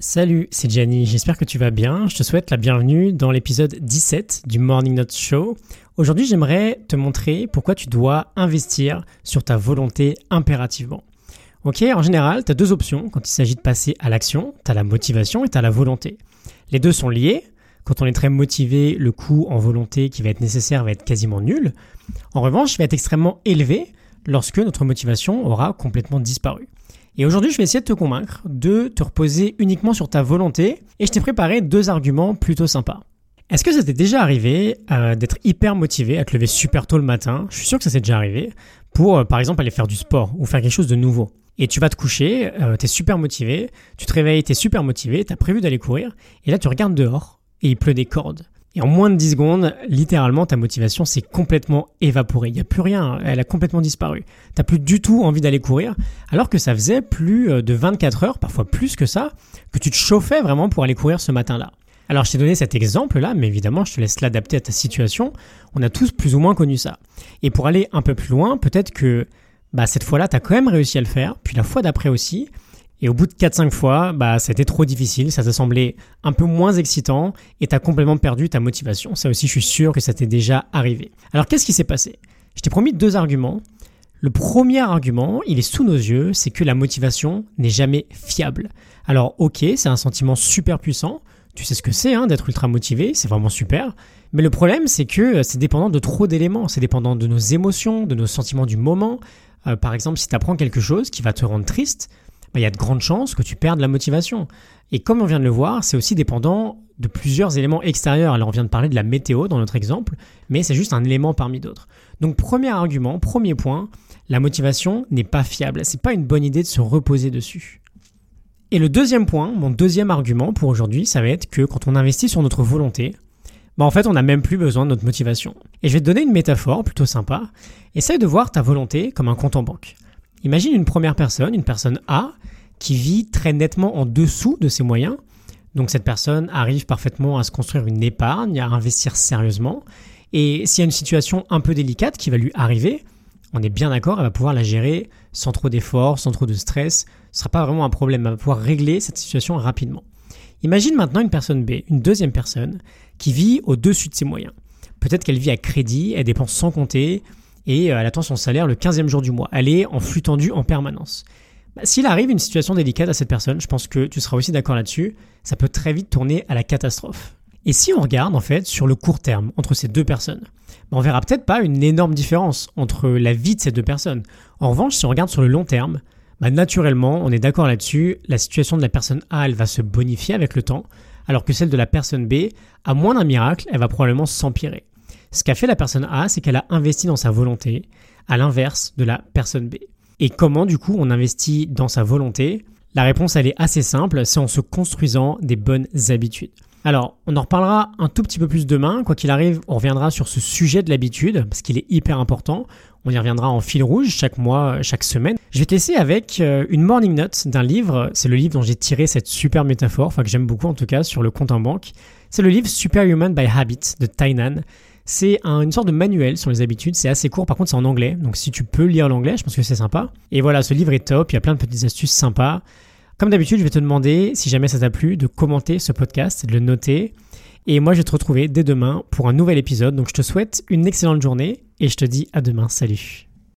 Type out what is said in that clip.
Salut, c'est Gianni, j'espère que tu vas bien. Je te souhaite la bienvenue dans l'épisode 17 du Morning Note Show. Aujourd'hui, j'aimerais te montrer pourquoi tu dois investir sur ta volonté impérativement. Ok, en général, tu as deux options quand il s'agit de passer à l'action. Tu la motivation et tu la volonté. Les deux sont liés. Quand on est très motivé, le coût en volonté qui va être nécessaire va être quasiment nul. En revanche, il va être extrêmement élevé lorsque notre motivation aura complètement disparu. Et aujourd'hui, je vais essayer de te convaincre de te reposer uniquement sur ta volonté et je t'ai préparé deux arguments plutôt sympas. Est-ce que ça t'est déjà arrivé euh, d'être hyper motivé, à te lever super tôt le matin? Je suis sûr que ça s'est déjà arrivé pour, euh, par exemple, aller faire du sport ou faire quelque chose de nouveau. Et tu vas te coucher, euh, t'es super motivé, tu te réveilles, t'es super motivé, t'as prévu d'aller courir, et là tu regardes dehors et il pleut des cordes. Et en moins de 10 secondes, littéralement, ta motivation s'est complètement évaporée. Il n'y a plus rien, elle a complètement disparu. T'as plus du tout envie d'aller courir, alors que ça faisait plus euh, de 24 heures, parfois plus que ça, que tu te chauffais vraiment pour aller courir ce matin-là. Alors je t'ai donné cet exemple-là, mais évidemment je te laisse l'adapter à ta situation. On a tous plus ou moins connu ça. Et pour aller un peu plus loin, peut-être que bah, cette fois-là, tu as quand même réussi à le faire, puis la fois d'après aussi, et au bout de 4-5 fois, bah, c'était trop difficile, ça t'a semblé un peu moins excitant et t'as complètement perdu ta motivation. Ça aussi, je suis sûr que ça t'est déjà arrivé. Alors, qu'est-ce qui s'est passé? Je t'ai promis deux arguments. Le premier argument, il est sous nos yeux, c'est que la motivation n'est jamais fiable. Alors, ok, c'est un sentiment super puissant. Tu sais ce que c'est hein, d'être ultra motivé, c'est vraiment super. Mais le problème, c'est que c'est dépendant de trop d'éléments. C'est dépendant de nos émotions, de nos sentiments du moment. Euh, par exemple, si tu apprends quelque chose qui va te rendre triste, il y a de grandes chances que tu perdes la motivation. Et comme on vient de le voir, c'est aussi dépendant de plusieurs éléments extérieurs. Alors on vient de parler de la météo dans notre exemple, mais c'est juste un élément parmi d'autres. Donc premier argument, premier point, la motivation n'est pas fiable. C'est pas une bonne idée de se reposer dessus. Et le deuxième point, mon deuxième argument pour aujourd'hui, ça va être que quand on investit sur notre volonté, bah en fait on n'a même plus besoin de notre motivation. Et je vais te donner une métaphore plutôt sympa. Essaye de voir ta volonté comme un compte en banque. Imagine une première personne, une personne A, qui vit très nettement en dessous de ses moyens. Donc cette personne arrive parfaitement à se construire une épargne, à investir sérieusement. Et s'il y a une situation un peu délicate qui va lui arriver, on est bien d'accord, elle va pouvoir la gérer sans trop d'efforts, sans trop de stress. Ce ne sera pas vraiment un problème, elle va pouvoir régler cette situation rapidement. Imagine maintenant une personne B, une deuxième personne, qui vit au-dessus de ses moyens. Peut-être qu'elle vit à crédit, elle dépense sans compter, et euh, elle attend son salaire le 15e jour du mois. Elle est en flux tendu en permanence. Bah, s'il arrive une situation délicate à cette personne, je pense que tu seras aussi d'accord là-dessus, ça peut très vite tourner à la catastrophe. Et si on regarde en fait sur le court terme entre ces deux personnes, bah, on verra peut-être pas une énorme différence entre la vie de ces deux personnes. En revanche, si on regarde sur le long terme, bah, naturellement, on est d'accord là-dessus, la situation de la personne A, elle va se bonifier avec le temps, alors que celle de la personne B, à moins d'un miracle, elle va probablement s'empirer. Ce qu'a fait la personne A, c'est qu'elle a investi dans sa volonté, à l'inverse de la personne B. Et comment du coup on investit dans sa volonté? La réponse elle est assez simple, c'est en se construisant des bonnes habitudes. Alors, on en reparlera un tout petit peu plus demain. Quoi qu'il arrive, on reviendra sur ce sujet de l'habitude, parce qu'il est hyper important. On y reviendra en fil rouge chaque mois, chaque semaine. Je vais tester avec euh, une morning note d'un livre. C'est le livre dont j'ai tiré cette super métaphore, enfin que j'aime beaucoup en tout cas, sur le compte en banque. C'est le livre Superhuman by Habit de Tainan. C'est une sorte de manuel sur les habitudes, c'est assez court, par contre c'est en anglais, donc si tu peux lire l'anglais, je pense que c'est sympa. Et voilà, ce livre est top, il y a plein de petites astuces sympas. Comme d'habitude, je vais te demander, si jamais ça t'a plu, de commenter ce podcast, de le noter. Et moi, je vais te retrouver dès demain pour un nouvel épisode. Donc, je te souhaite une excellente journée et je te dis à demain. Salut.